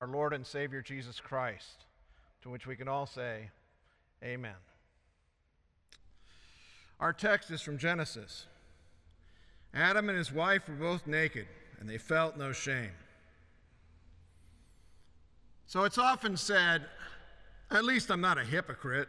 our Lord and Savior Jesus Christ, to which we can all say, Amen. Our text is from Genesis. Adam and his wife were both naked, and they felt no shame. So it's often said, at least I'm not a hypocrite.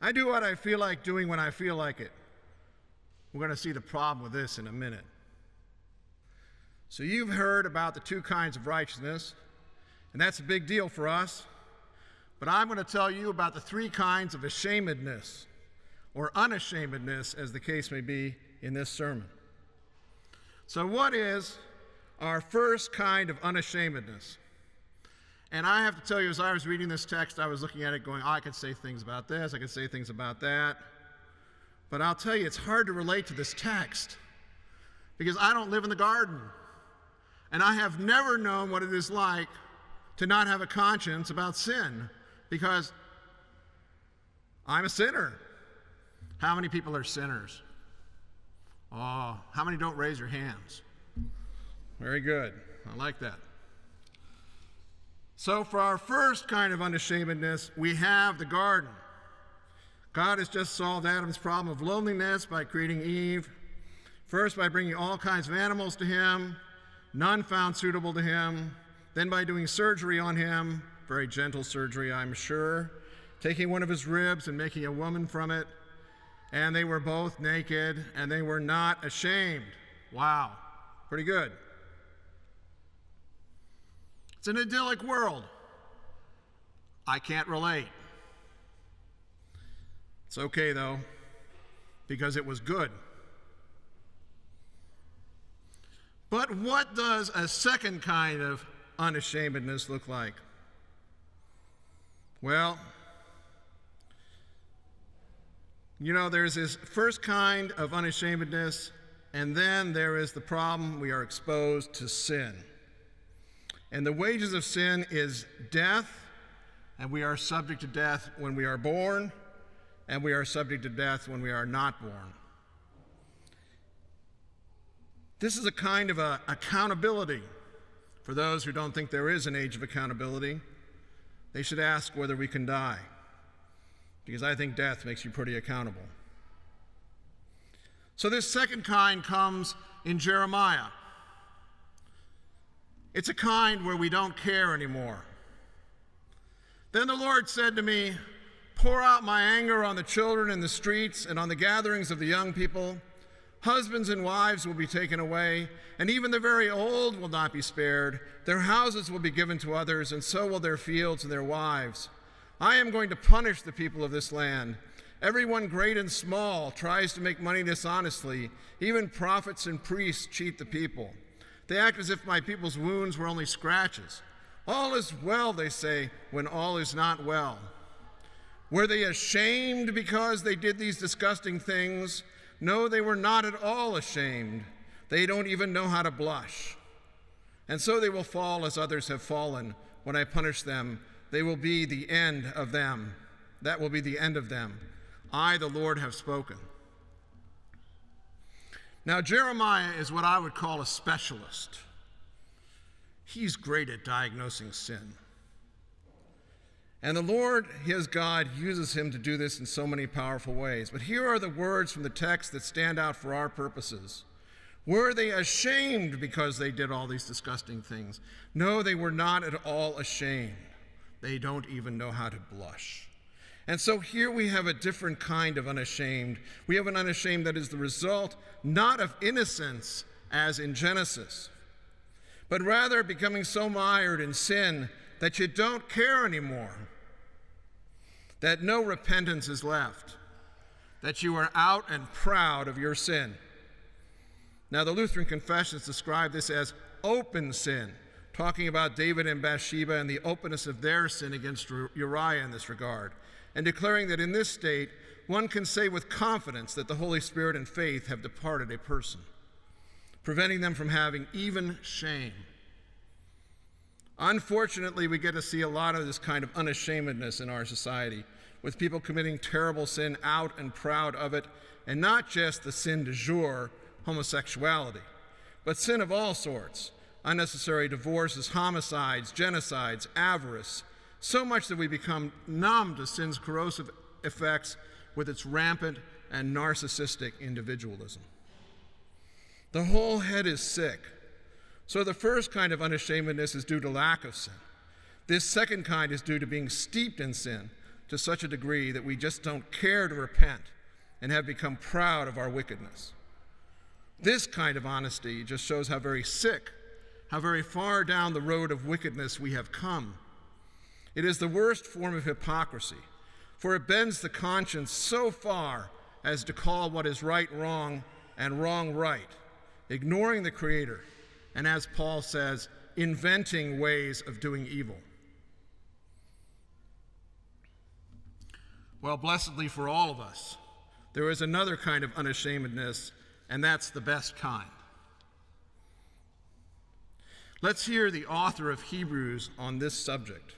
I do what I feel like doing when I feel like it. We're going to see the problem with this in a minute. So you've heard about the two kinds of righteousness, and that's a big deal for us. But I'm going to tell you about the three kinds of ashamedness, or unashamedness, as the case may be, in this sermon. So, what is our first kind of unashamedness? And I have to tell you, as I was reading this text, I was looking at it going, oh, I could say things about this, I could say things about that. But I'll tell you, it's hard to relate to this text because I don't live in the garden. And I have never known what it is like to not have a conscience about sin because I'm a sinner. How many people are sinners? Oh, how many don't raise your hands? Very good. I like that. So, for our first kind of unashamedness, we have the garden. God has just solved Adam's problem of loneliness by creating Eve. First, by bringing all kinds of animals to him, none found suitable to him. Then, by doing surgery on him, very gentle surgery, I'm sure, taking one of his ribs and making a woman from it. And they were both naked and they were not ashamed. Wow, pretty good. It's an idyllic world. I can't relate. It's okay, though, because it was good. But what does a second kind of unashamedness look like? Well, you know, there's this first kind of unashamedness, and then there is the problem we are exposed to sin. And the wages of sin is death, and we are subject to death when we are born and we are subject to death when we are not born. This is a kind of a accountability for those who don't think there is an age of accountability. They should ask whether we can die, because I think death makes you pretty accountable. So, this second kind comes in Jeremiah. It's a kind where we don't care anymore. Then the Lord said to me, pour out my anger on the children in the streets and on the gatherings of the young people. Husbands and wives will be taken away, and even the very old will not be spared. Their houses will be given to others, and so will their fields and their wives. I am going to punish the people of this land. Everyone, great and small, tries to make money dishonestly. Even prophets and priests cheat the people. They act as if my people's wounds were only scratches. All is well, they say, when all is not well. Were they ashamed because they did these disgusting things? No, they were not at all ashamed. They don't even know how to blush. And so they will fall as others have fallen. When I punish them, they will be the end of them. That will be the end of them. I, the Lord, have spoken. Now, Jeremiah is what I would call a specialist. He's great at diagnosing sin. And the Lord, his God, uses him to do this in so many powerful ways. But here are the words from the text that stand out for our purposes. Were they ashamed because they did all these disgusting things? No, they were not at all ashamed. They don't even know how to blush. And so here we have a different kind of unashamed. We have an unashamed that is the result not of innocence as in Genesis, but rather becoming so mired in sin that you don't care anymore that no repentance is left, that you are out and proud of your sin. Now, the Lutheran confessions describe this as open sin, talking about David and Bathsheba and the openness of their sin against Uriah in this regard, and declaring that in this state, one can say with confidence that the Holy Spirit and faith have departed a person, preventing them from having even shame. Unfortunately, we get to see a lot of this kind of unashamedness in our society with people committing terrible sin out and proud of it, and not just the sin du jour, homosexuality, but sin of all sorts unnecessary divorces, homicides, genocides, avarice, so much that we become numb to sin's corrosive effects with its rampant and narcissistic individualism. The whole head is sick. So the first kind of unashamedness is due to lack of sin. This second kind is due to being steeped in sin to such a degree that we just don't care to repent and have become proud of our wickedness. This kind of honesty just shows how very sick, how very far down the road of wickedness we have come. It is the worst form of hypocrisy, for it bends the conscience so far as to call what is right wrong and wrong right, ignoring the Creator, and as Paul says, inventing ways of doing evil. Well, blessedly for all of us, there is another kind of unashamedness, and that's the best kind. Let's hear the author of Hebrews on this subject.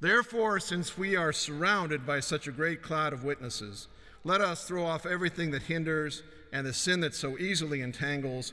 Therefore, since we are surrounded by such a great cloud of witnesses, let us throw off everything that hinders and the sin that so easily entangles,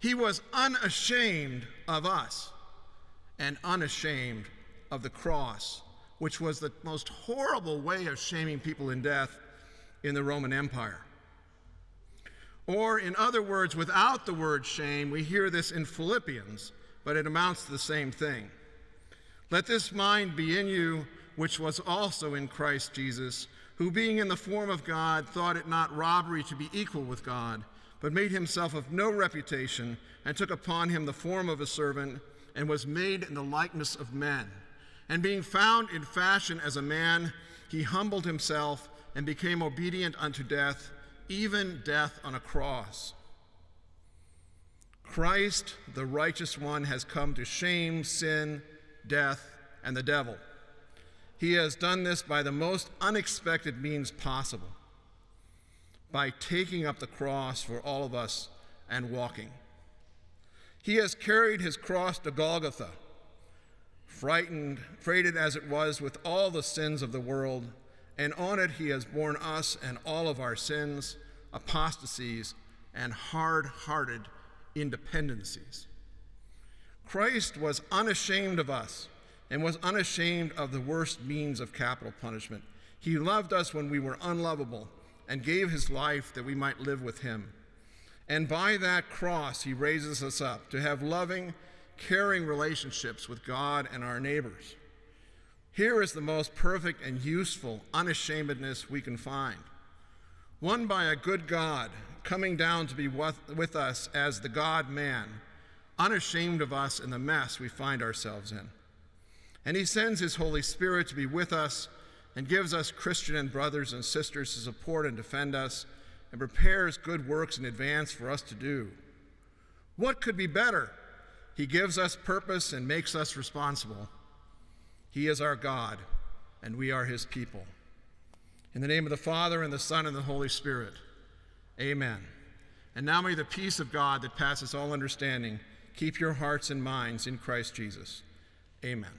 He was unashamed of us and unashamed of the cross, which was the most horrible way of shaming people in death in the Roman Empire. Or, in other words, without the word shame, we hear this in Philippians, but it amounts to the same thing. Let this mind be in you, which was also in Christ Jesus who being in the form of God thought it not robbery to be equal with God, but made himself of no reputation, and took upon him the form of a servant, and was made in the likeness of men. And being found in fashion as a man, he humbled himself and became obedient unto death, even death on a cross. Christ, the righteous one, has come to shame sin, death, and the devil. He has done this by the most unexpected means possible by taking up the cross for all of us and walking. He has carried his cross to Golgotha, frightened, freighted as it was with all the sins of the world, and on it he has borne us and all of our sins, apostasies, and hard hearted independencies. Christ was unashamed of us and was unashamed of the worst means of capital punishment. He loved us when we were unlovable and gave his life that we might live with him. And by that cross, he raises us up to have loving, caring relationships with God and our neighbors. Here is the most perfect and useful unashamedness we can find. One by a good God coming down to be with us as the God man, unashamed of us in the mess we find ourselves in. And he sends his Holy Spirit to be with us and gives us Christian and brothers and sisters to support and defend us and prepares good works in advance for us to do. What could be better? He gives us purpose and makes us responsible. He is our God, and we are his people. In the name of the Father, and the Son, and the Holy Spirit, amen. And now may the peace of God that passes all understanding keep your hearts and minds in Christ Jesus. Amen.